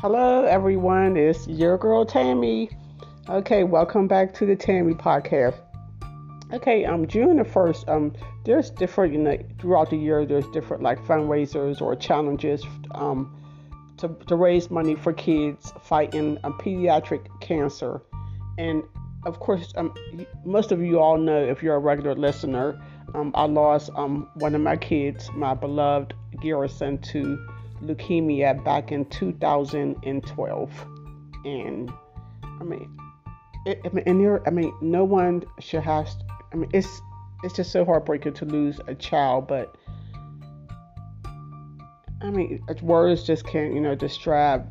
Hello, everyone. It's your girl Tammy. Okay, welcome back to the Tammy podcast. Okay, um, June the first. Um, there's different, you know, throughout the year. There's different like fundraisers or challenges, um, to to raise money for kids fighting um, pediatric cancer, and of course, um, most of you all know if you're a regular listener, um, I lost um one of my kids, my beloved Garrison, to leukemia back in 2012, and I mean, it, I mean, and there, I mean, no one should have. I mean, it's it's just so heartbreaking to lose a child, but I mean, words just can't, you know, describe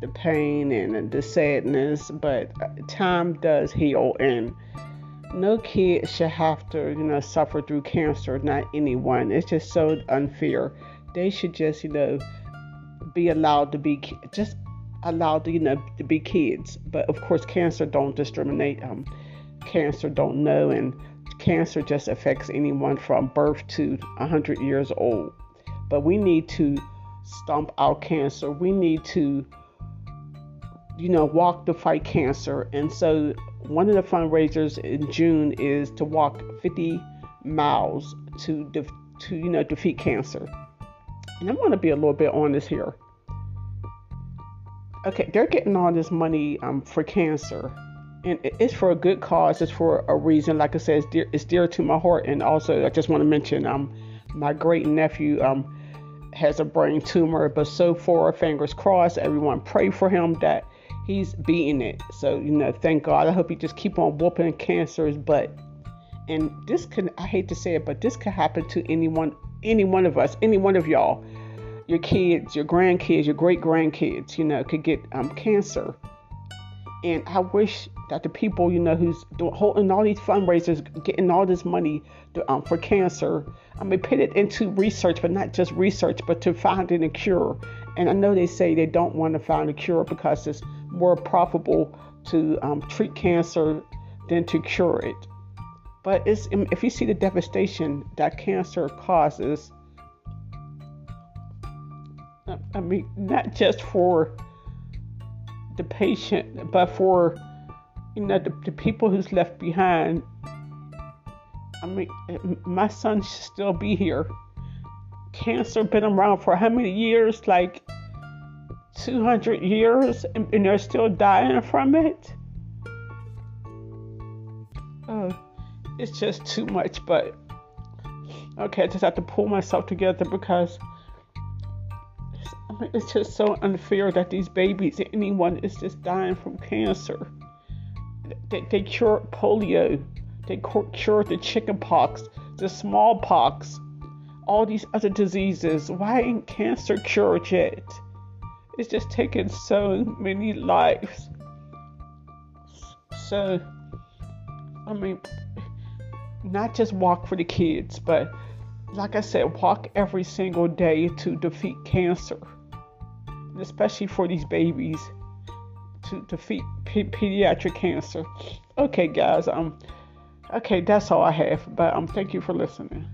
the pain and the sadness. But uh, time does heal, and no kid should have to, you know, suffer through cancer. Not anyone. It's just so unfair. They should just, you know, be allowed to be just allowed to, you know, to be kids. But of course, cancer don't discriminate. Um, cancer don't know, and cancer just affects anyone from birth to 100 years old. But we need to stomp out cancer. We need to, you know, walk to fight cancer. And so, one of the fundraisers in June is to walk 50 miles to, to you know, defeat cancer. And I want to be a little bit honest here okay, they're getting all this money um, for cancer, and it's for a good cause. It's for a reason. Like I said, it's dear, it's dear to my heart. And also, I just want to mention, um, my great nephew um has a brain tumor, but so far, fingers crossed. Everyone pray for him that he's beating it. So you know, thank God. I hope he just keep on whooping cancer's butt. And this can, I hate to say it, but this could happen to anyone, any one of us, any one of y'all your kids, your grandkids, your great grandkids, you know, could get um, cancer. And I wish that the people, you know, who's holding all these fundraisers, getting all this money to, um, for cancer, I mean, put it into research, but not just research, but to finding a cure. And I know they say they don't want to find a cure because it's more profitable to um, treat cancer than to cure it. But it's um, if you see the devastation that cancer causes, I mean, not just for the patient, but for you know the, the people who's left behind. I mean, my son should still be here. Cancer been around for how many years? Like 200 years, and, and they're still dying from it. It's just too much, but okay, I just have to pull myself together because it's just so unfair that these babies, anyone is just dying from cancer. They, they polio, they cured the chickenpox, the smallpox, all these other diseases. Why ain't cancer cured yet? It's just taken so many lives. So, I mean, not just walk for the kids, but like I said, walk every single day to defeat cancer especially for these babies to defeat pediatric cancer. Okay, guys. Um. Okay, that's all I have. But um, thank you for listening.